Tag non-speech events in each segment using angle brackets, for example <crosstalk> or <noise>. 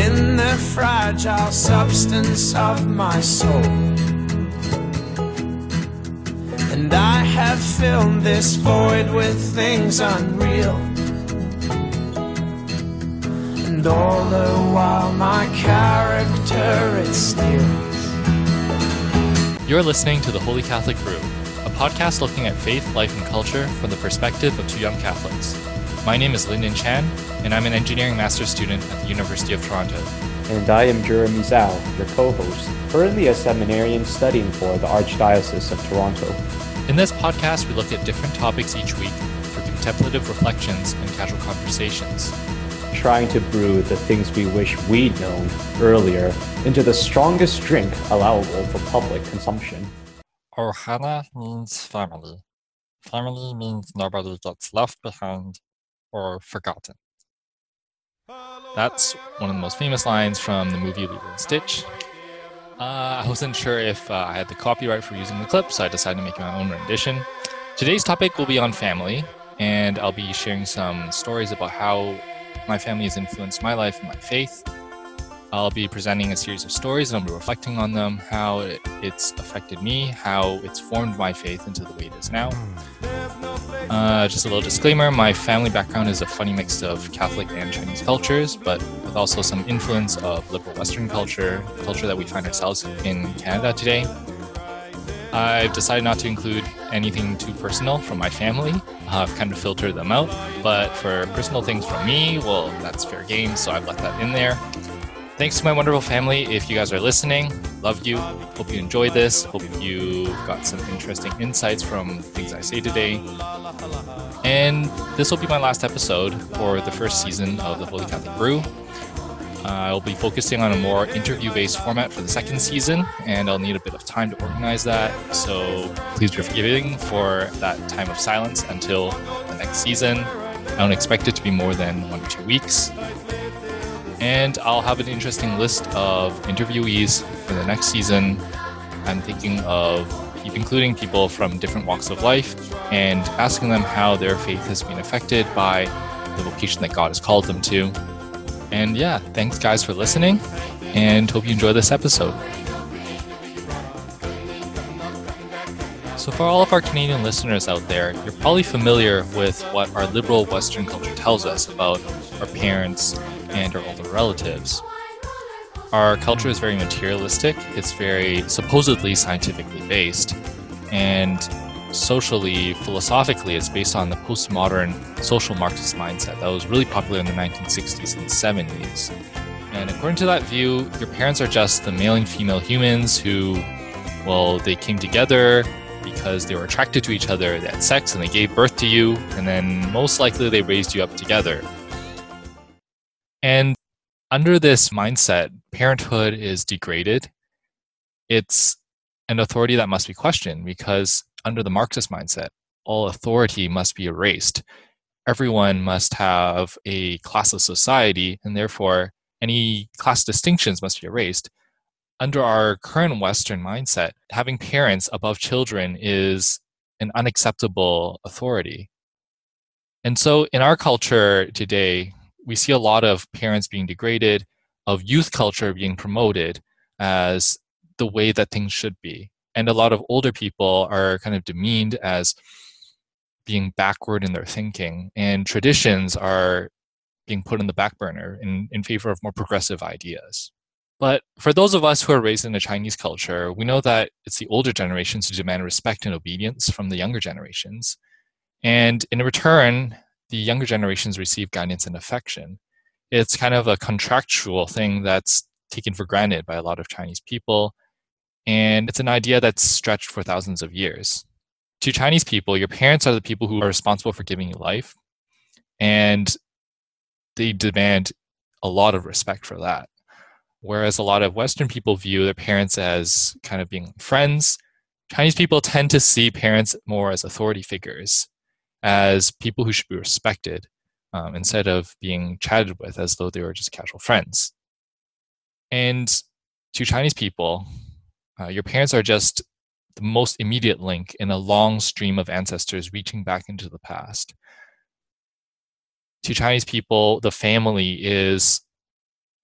within the fragile substance of my soul. And I have filled this void with things unreal. And all the while my character it steals. You're listening to The Holy Catholic Brew, a podcast looking at faith, life, and culture from the perspective of two young Catholics. My name is Lyndon Chan, and I'm an engineering master's student at the University of Toronto. And I am Jeremy Zhao, your co host, currently a seminarian studying for the Archdiocese of Toronto. In this podcast, we look at different topics each week for contemplative reflections and casual conversations. Trying to brew the things we wish we'd known earlier into the strongest drink allowable for public consumption. Ohana means family. Family means nobody gets left behind or forgotten. That's one of the most famous lines from the movie Lilo and Stitch. Uh, I wasn't sure if uh, I had the copyright for using the clip, so I decided to make my own rendition. Today's topic will be on family, and I'll be sharing some stories about how my family has influenced my life and my faith. I'll be presenting a series of stories and I'll be reflecting on them, how it's affected me, how it's formed my faith into the way it is now. Uh, just a little disclaimer my family background is a funny mix of Catholic and Chinese cultures, but with also some influence of liberal Western culture, culture that we find ourselves in Canada today. I've decided not to include anything too personal from my family. I've kind of filtered them out, but for personal things from me, well, that's fair game, so I've left that in there. Thanks to my wonderful family. If you guys are listening, love you. Hope you enjoyed this. Hope you got some interesting insights from things I say today. And this will be my last episode for the first season of the Holy Catholic Brew. Uh, I'll be focusing on a more interview based format for the second season, and I'll need a bit of time to organize that. So please be forgiving for that time of silence until the next season. I don't expect it to be more than one or two weeks. And I'll have an interesting list of interviewees for the next season. I'm thinking of including people from different walks of life and asking them how their faith has been affected by the vocation that God has called them to. And yeah, thanks guys for listening and hope you enjoy this episode. So, for all of our Canadian listeners out there, you're probably familiar with what our liberal Western culture tells us about our parents and our older relatives. Our culture is very materialistic, it's very supposedly scientifically based, and socially, philosophically, it's based on the postmodern social Marxist mindset that was really popular in the 1960s and 70s. And according to that view, your parents are just the male and female humans who, well, they came together because they were attracted to each other, they had sex, and they gave birth to you, and then most likely they raised you up together. And under this mindset, parenthood is degraded. It's an authority that must be questioned because under the Marxist mindset, all authority must be erased. Everyone must have a classless society, and therefore any class distinctions must be erased. Under our current Western mindset, having parents above children is an unacceptable authority. And so in our culture today, we see a lot of parents being degraded, of youth culture being promoted as the way that things should be. And a lot of older people are kind of demeaned as being backward in their thinking, and traditions are being put in the back burner in, in favor of more progressive ideas. But for those of us who are raised in a Chinese culture, we know that it's the older generations who demand respect and obedience from the younger generations. And in return, the younger generations receive guidance and affection. It's kind of a contractual thing that's taken for granted by a lot of Chinese people. And it's an idea that's stretched for thousands of years. To Chinese people, your parents are the people who are responsible for giving you life. And they demand a lot of respect for that. Whereas a lot of Western people view their parents as kind of being friends, Chinese people tend to see parents more as authority figures as people who should be respected um, instead of being chatted with as though they were just casual friends. And to Chinese people, uh, your parents are just the most immediate link in a long stream of ancestors reaching back into the past. To Chinese people, the family is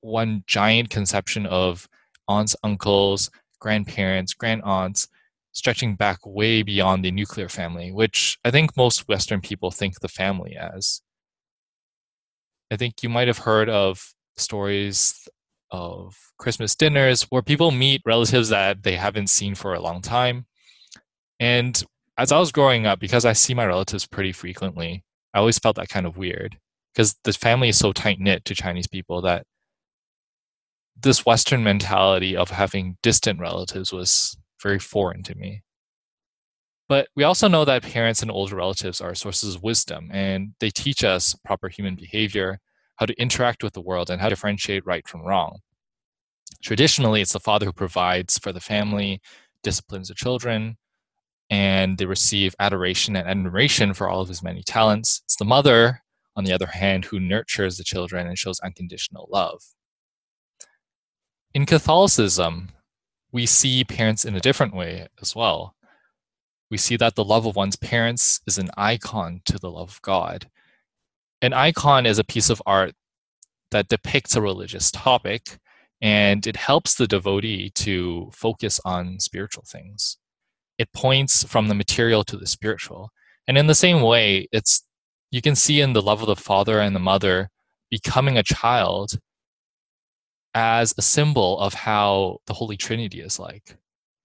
one giant conception of aunts, uncles, grandparents, grand aunts, stretching back way beyond the nuclear family, which I think most Western people think the family as. I think you might have heard of stories of Christmas dinners where people meet relatives that they haven't seen for a long time. And as I was growing up, because I see my relatives pretty frequently, I always felt that kind of weird because the family is so tight knit to Chinese people that this Western mentality of having distant relatives was very foreign to me. But we also know that parents and older relatives are sources of wisdom, and they teach us proper human behavior, how to interact with the world, and how to differentiate right from wrong. Traditionally, it's the father who provides for the family, disciplines the children, and they receive adoration and admiration for all of his many talents. It's the mother, on the other hand, who nurtures the children and shows unconditional love. In Catholicism, we see parents in a different way as well. We see that the love of one's parents is an icon to the love of God. An icon is a piece of art that depicts a religious topic and it helps the devotee to focus on spiritual things. It points from the material to the spiritual. And in the same way, it's you can see in the love of the father and the mother becoming a child as a symbol of how the Holy Trinity is like,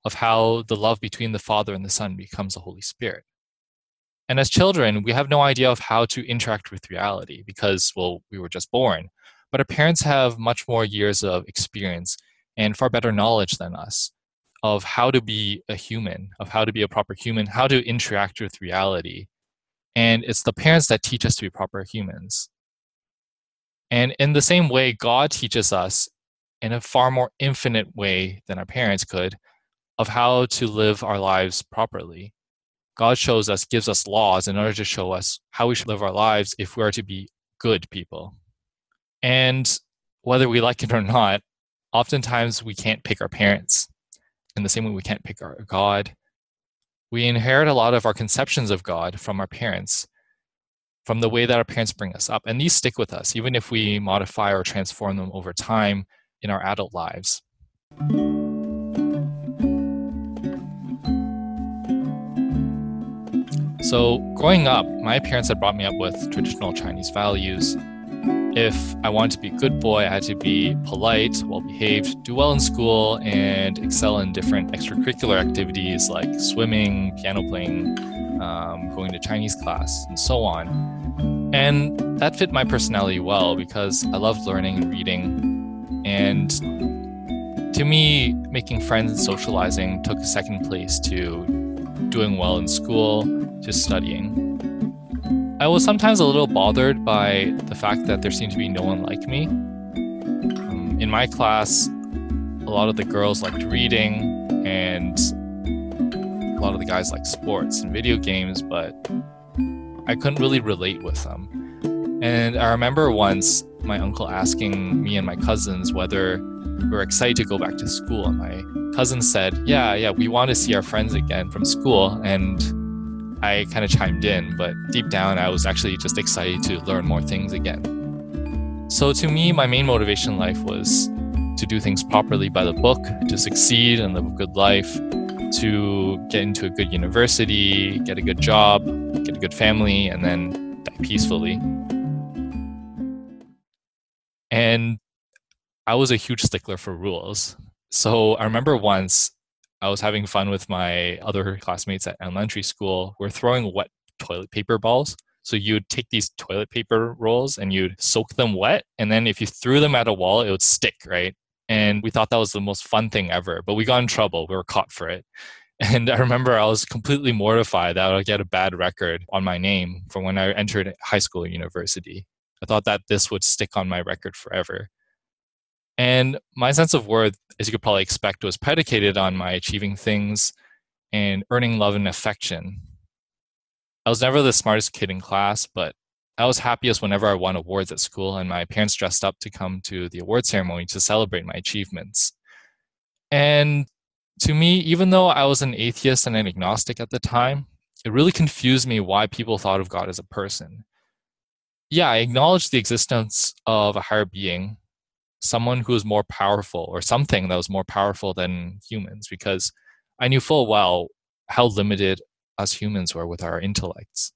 of how the love between the Father and the Son becomes the Holy Spirit. And as children, we have no idea of how to interact with reality because, well, we were just born. But our parents have much more years of experience and far better knowledge than us of how to be a human, of how to be a proper human, how to interact with reality. And it's the parents that teach us to be proper humans. And in the same way, God teaches us in a far more infinite way than our parents could of how to live our lives properly. God shows us, gives us laws in order to show us how we should live our lives if we are to be good people. And whether we like it or not, oftentimes we can't pick our parents. In the same way, we can't pick our God. We inherit a lot of our conceptions of God from our parents, from the way that our parents bring us up. And these stick with us, even if we modify or transform them over time in our adult lives. So, growing up, my parents had brought me up with traditional Chinese values. If I wanted to be a good boy, I had to be polite, well behaved, do well in school, and excel in different extracurricular activities like swimming, piano playing, um, going to Chinese class, and so on. And that fit my personality well because I loved learning and reading, and to me, making friends and socializing took a second place to doing well in school, to studying. I was sometimes a little bothered by the fact that there seemed to be no one like me. Um, in my class, a lot of the girls liked reading, and a lot of the guys liked sports and video games, but I couldn't really relate with them. And I remember once my uncle asking me and my cousins whether we were excited to go back to school. And my cousin said, Yeah, yeah, we want to see our friends again from school. And I kind of chimed in, but deep down, I was actually just excited to learn more things again. So to me, my main motivation in life was to do things properly by the book, to succeed and live a good life, to get into a good university, get a good job, get a good family, and then die peacefully. And I was a huge stickler for rules. So I remember once I was having fun with my other classmates at elementary school. We're throwing wet toilet paper balls. So you'd take these toilet paper rolls and you'd soak them wet. And then if you threw them at a wall, it would stick, right? And we thought that was the most fun thing ever, but we got in trouble. We were caught for it. <laughs> And I remember I was completely mortified that I would get a bad record on my name from when I entered high school or university. I thought that this would stick on my record forever. And my sense of worth, as you could probably expect, was predicated on my achieving things and earning love and affection. I was never the smartest kid in class, but I was happiest whenever I won awards at school and my parents dressed up to come to the award ceremony to celebrate my achievements. And to me, even though I was an atheist and an agnostic at the time, it really confused me why people thought of God as a person yeah, I acknowledge the existence of a higher being, someone who was more powerful or something that was more powerful than humans because I knew full well how limited us humans were with our intellects.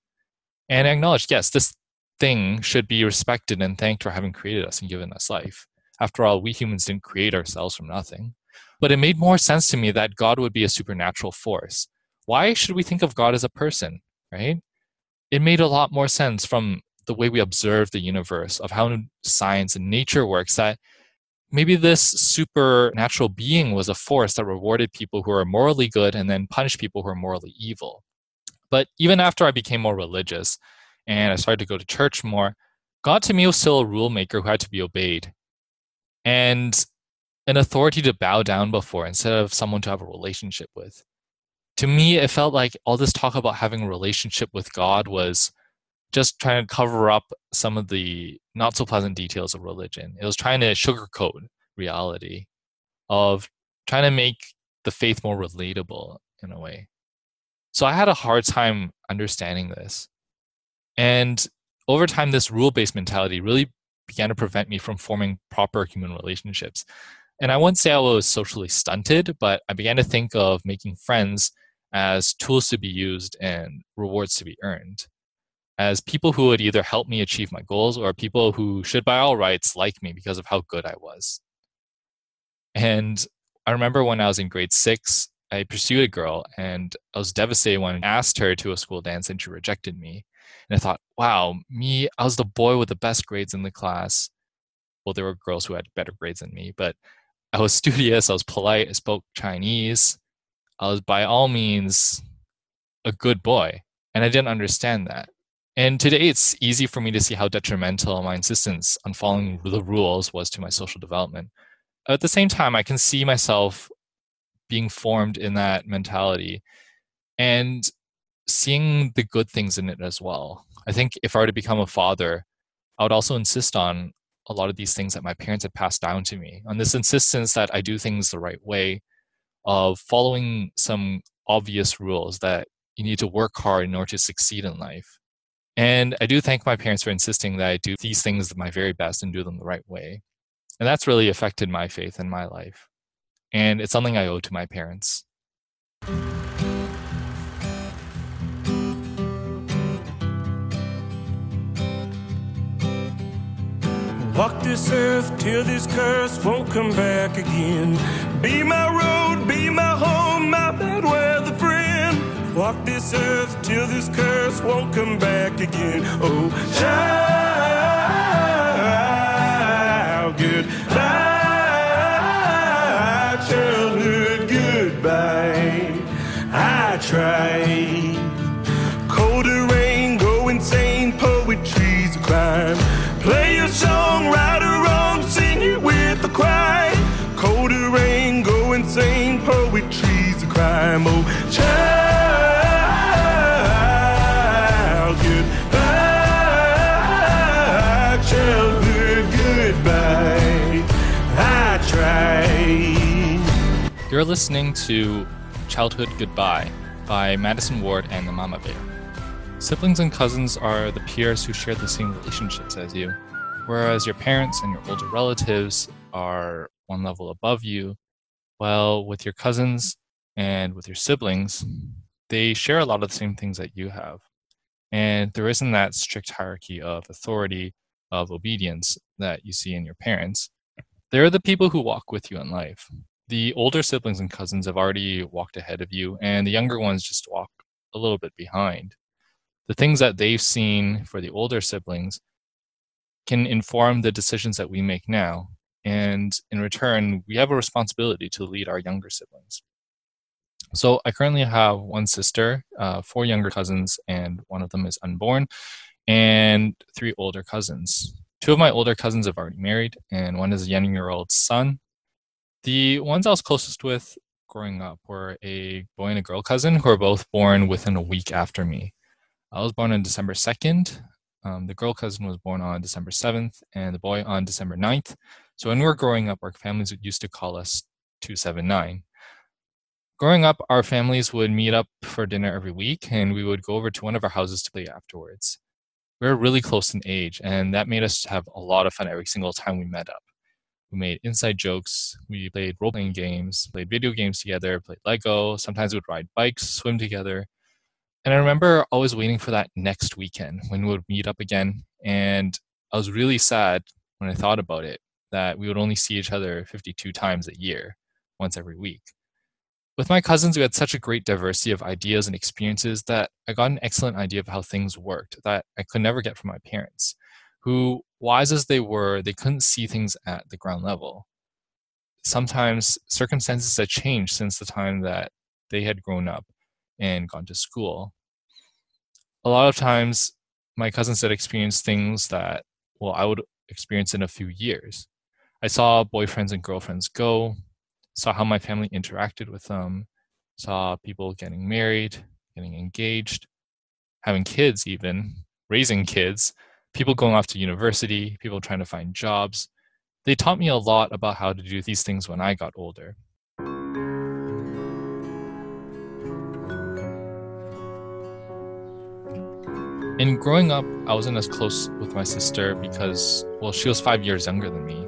And I acknowledged, yes, this thing should be respected and thanked for having created us and given us life. After all, we humans didn't create ourselves from nothing. But it made more sense to me that God would be a supernatural force. Why should we think of God as a person, right? It made a lot more sense from the way we observe the universe, of how science and nature works, that maybe this supernatural being was a force that rewarded people who are morally good and then punished people who are morally evil. But even after I became more religious and I started to go to church more, God to me was still a rule maker who had to be obeyed. And an authority to bow down before instead of someone to have a relationship with. To me, it felt like all this talk about having a relationship with God was just trying to cover up some of the not so pleasant details of religion. It was trying to sugarcoat reality, of trying to make the faith more relatable in a way. So I had a hard time understanding this. And over time, this rule based mentality really began to prevent me from forming proper human relationships. And I wouldn't say I was socially stunted, but I began to think of making friends as tools to be used and rewards to be earned as people who would either help me achieve my goals or people who should by all rights like me because of how good I was. And I remember when I was in grade six, I pursued a girl and I was devastated when I asked her to a school dance and she rejected me. And I thought, wow, me, I was the boy with the best grades in the class. Well, there were girls who had better grades than me, but I was <laughs> studious, I was polite, I spoke Chinese. I was by all means a good boy. And I didn't understand that. And today it's easy for me to see how detrimental my insistence on following the rules was to my social development. At the same time, I can see myself being formed in that mentality and seeing the good things in it as well. I think if I were to become a father, I would also insist on a lot of these things that my parents had passed down to me, on this insistence that I do things the right way, of following some obvious rules that you need to work hard in order to succeed in life. And I do thank my parents for insisting that I do these things my very best and do them the right way. And that's really affected my faith in my life. And it's something I owe to my parents. Walk this earth till this curse won't come back again. Be my road, be my home, my bed Walk this earth till this curse won't come back again. Oh, child, goodbye. Childhood, goodbye. I tried. You're listening to Childhood Goodbye by Madisen Ward and the Mama Bear. Siblings and cousins are the peers who share the same relationships as you, whereas your parents and your older relatives are one level above you. Well, with your cousins and with your siblings, they share a lot of the same things that you have. And there isn't that strict hierarchy of authority, of obedience that you see in your parents. They're the people who walk with you in life the older siblings and cousins have already walked ahead of you, and the younger ones just walk a little bit behind. The things that they've seen for the older siblings can inform the decisions that we make now. And in return, we have a responsibility to lead our younger siblings. So I currently have one sister, uh, four younger cousins, and one of them is unborn, and three older cousins. Two of my older cousins have already married, and one is a young year old son, the ones I was closest with growing up were a boy and a girl cousin who were both born within a week after me. I was born on December 2nd. Um, the girl cousin was born on December 7th, and the boy on December 9th. So when we were growing up, our families used to call us 279. Growing up, our families would meet up for dinner every week, and we would go over to one of our houses to play afterwards. We were really close in age, and that made us have a lot of fun every single time we met up We made inside jokes. We played role playing games, played video games together, played Lego. Sometimes we'd ride bikes, swim together. And I remember always waiting for that next weekend when we would meet up again. And I was really sad when I thought about it that we would only see each other 52 times a year, once every week. With my cousins, we had such a great diversity of ideas and experiences that I got an excellent idea of how things worked that I could never get from my parents, who, wise as they were, they couldn't see things at the ground level. Sometimes circumstances had changed since the time that they had grown up and gone to school. A lot of times, my cousins had experienced things that, well, I would experience in a few years. I saw boyfriends and girlfriends go, saw how my family interacted with them, saw people getting married, getting engaged, having kids, even raising kids, people going off to university, people trying to find jobs. They taught me a lot about how to do these things when I got older. In growing up, I wasn't as close with my sister because, well, she was five years younger than me.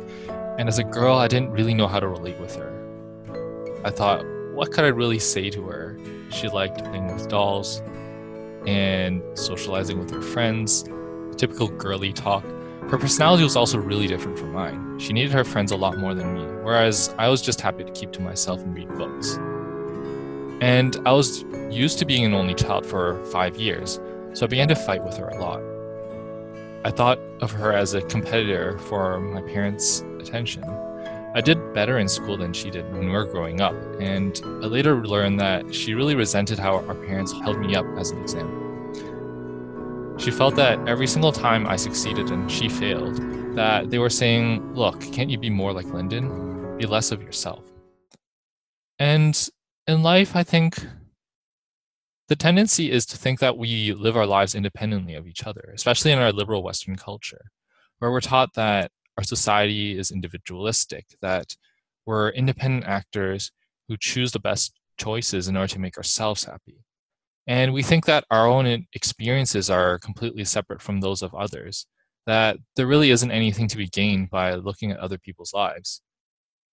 And as a girl, I didn't really know how to relate with her. I thought, what could I really say to her? She liked playing with dolls and socializing with her friends, typical girly talk. Her personality was also really different from mine. She needed her friends a lot more than me, whereas I was just happy to keep to myself and read books. And I was used to being an only child for five years, so I began to fight with her a lot. I thought of her as a competitor for my parents' attention. I did better in school than she did when we were growing up, and I later learned that she really resented how our parents held me up as an example. She felt that every single time I succeeded and she failed, that they were saying, Look, can't you be more like Lyndon? Be less of yourself. And in life, I think the tendency is to think that we live our lives independently of each other, especially in our liberal Western culture, where we're taught that our society is individualistic, that we're independent actors who choose the best choices in order to make ourselves happy. And we think that our own experiences are completely separate from those of others, that there really isn't anything to be gained by looking at other people's lives.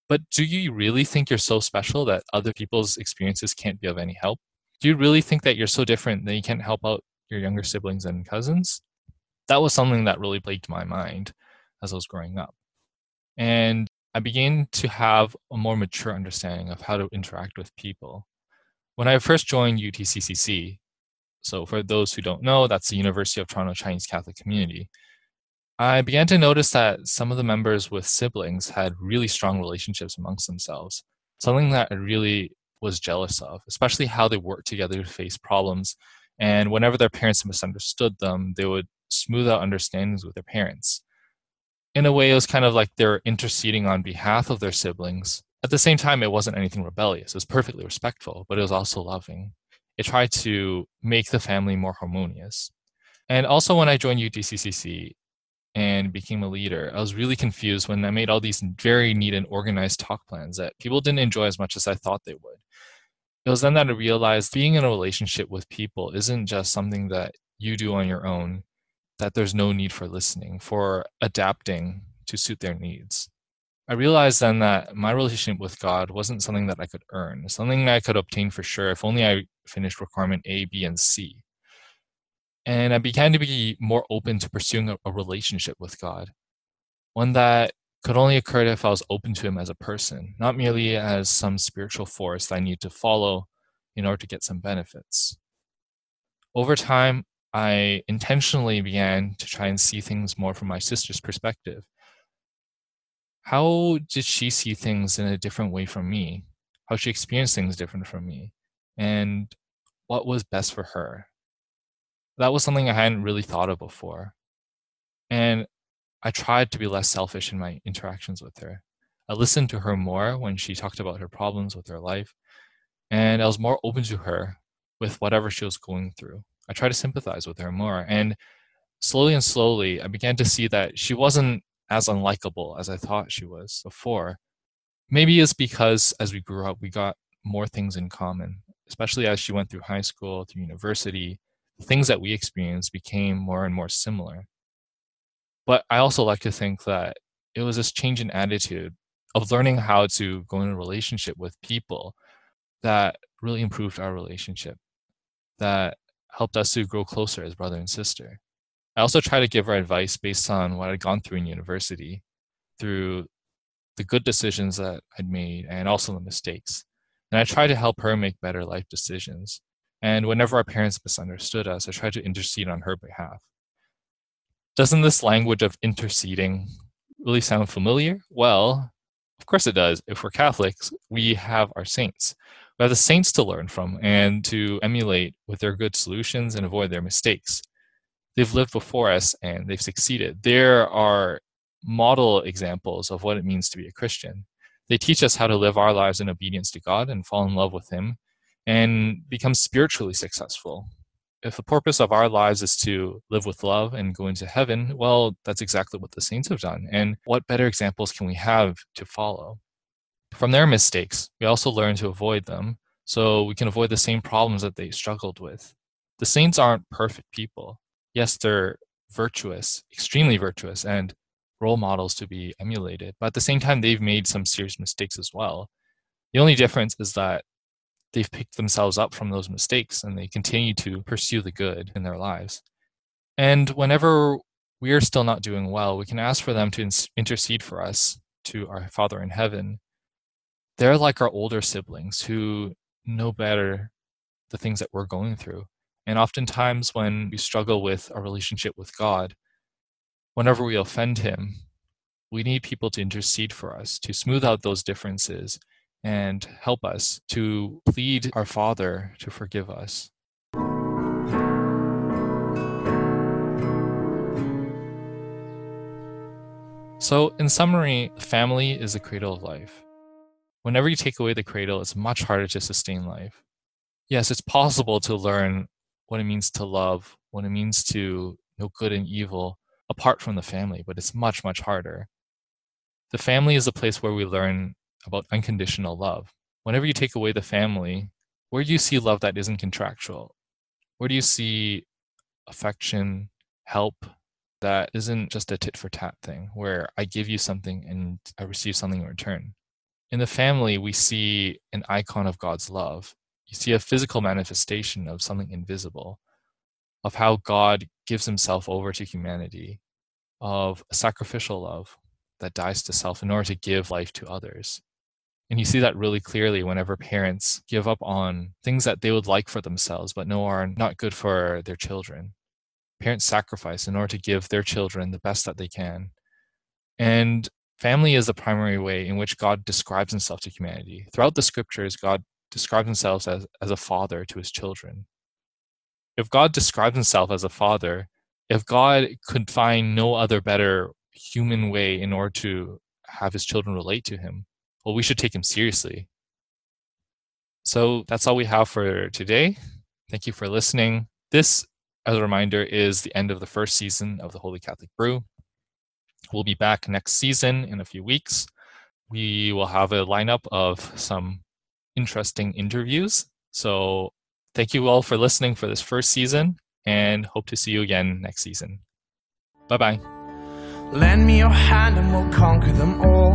But do you really think you're so special that other people's experiences can't be of any help? do you really think that you're so different that you can't help out your younger siblings and cousins? That was something that really plagued my mind as I was growing up. And I began to have a more mature understanding of how to interact with people. When I first joined UTCCC, so for those who don't know, that's the University of Toronto Chinese Catholic Community, I began to notice that some of the members with siblings had really strong relationships amongst themselves, something that I really was jealous of, especially how they worked together to face problems. And whenever their parents misunderstood them, they would smooth out understandings with their parents. In a way, it was kind of like they're interceding on behalf of their siblings. At the same time, it wasn't anything rebellious. It was perfectly respectful, but it was also loving. It tried to make the family more harmonious. And also, when I joined UTCCC, and became a leader, I was really confused when I made all these very neat and organized talk plans that people didn't enjoy as much as I thought they would. It was then that I realized being in a relationship with people isn't just something that you do on your own, that there's no need for listening, for adapting to suit their needs. I realized then that my relationship with God wasn't something that I could earn, something I could obtain for sure if only I finished requirement A, B, and C. And I began to be more open to pursuing a, relationship with God, one that could only occur if I was open to Him as a person, not merely as some spiritual force that I need to follow in order to get some benefits. Over time, I intentionally began to try and see things more from my sister's perspective. How did she see things in a different way from me? How she experienced things different from me? And what was best for her? that was something I hadn't really thought of before. And I tried to be less selfish in my interactions with her. I listened to her more when she talked about her problems with her life, and I was more open to her with whatever she was going through. I tried to sympathize with her more, and slowly and slowly, I began to see that she wasn't as unlikable as I thought she was before. Maybe it's because as we grew up, we got more things in common, especially as she went through high school, through university, the things that we experienced became more and more similar. But I also like to think that it was this change in attitude of learning how to go in a relationship with people that really improved our relationship, that helped us to grow closer as brother and sister. I also try to give her advice based on what I'd gone through in university, through the good decisions that I'd made and also the mistakes. And I try to help her make better life decisions. And whenever our parents misunderstood us, I try to intercede on her behalf. Doesn't this language of interceding really sound familiar? Well, of course it does. If we're Catholics, we have our saints. We have the saints to learn from and to emulate with their good solutions and avoid their mistakes. They've lived before us and they've succeeded. There are model examples of what it means to be a Christian. They teach us how to live our lives in obedience to God and fall in love with Him and become spiritually successful. If the purpose of our lives is to live with love and go into heaven, well, that's exactly what the saints have done. And what better examples can we have to follow? From their mistakes, we also learn to avoid them so we can avoid the same problems that they struggled with. The saints aren't perfect people. Yes, they're virtuous, extremely virtuous, and role models to be emulated. But at the same time, they've made some serious mistakes as well. The only difference is that they've picked themselves up from those mistakes and they continue to pursue the good in their lives. And whenever we are still not doing well, we can ask for them to intercede for us to our Father in heaven. They're like our older siblings who know better the things that we're going through. And oftentimes, when we struggle with our relationship with God, whenever we offend him, we need people to intercede for us, to smooth out those differences and help us to plead our Father to forgive us. So, in summary, family is the cradle of life. Whenever you take away the cradle, it's much harder to sustain life. Yes, it's possible to learn what it means to love, what it means to know good and evil, apart from the family, but it's much, much harder. The family is a place where we learn about unconditional love. Whenever you take away the family, where do you see love that isn't contractual? Where do you see affection, help that isn't just a tit for tat thing where I give you something and I receive something in return? In the family, we see an icon of God's love. You see a physical manifestation of something invisible of how God gives himself over to humanity, of a sacrificial love that dies to self in order to give life to others. And you see that really clearly whenever parents give up on things that they would like for themselves, but know are not good for their children. Parents sacrifice in order to give their children the best that they can. And family is the primary way in which God describes himself to humanity. Throughout the scriptures, God describes himself as, as a father to his children if God describes himself as a father, if God could find no other better human way in order to have his children relate to him, well, we should take him seriously. So that's all we have for today. Thank you for listening. This, as a reminder, is the end of the first season of the Holy Catholic Brew. We'll be back next season in a few weeks. We will have a lineup of some interesting interviews. So Thank you all for listening for this first season and hope to see you again next season. Bye bye. Lend me your hand and we'll conquer them all.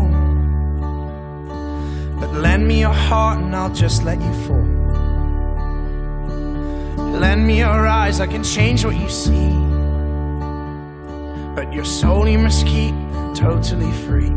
But lend me your heart and I'll just let you fall. Lend me your eyes, I can change what you see. But your soul you must keep totally free.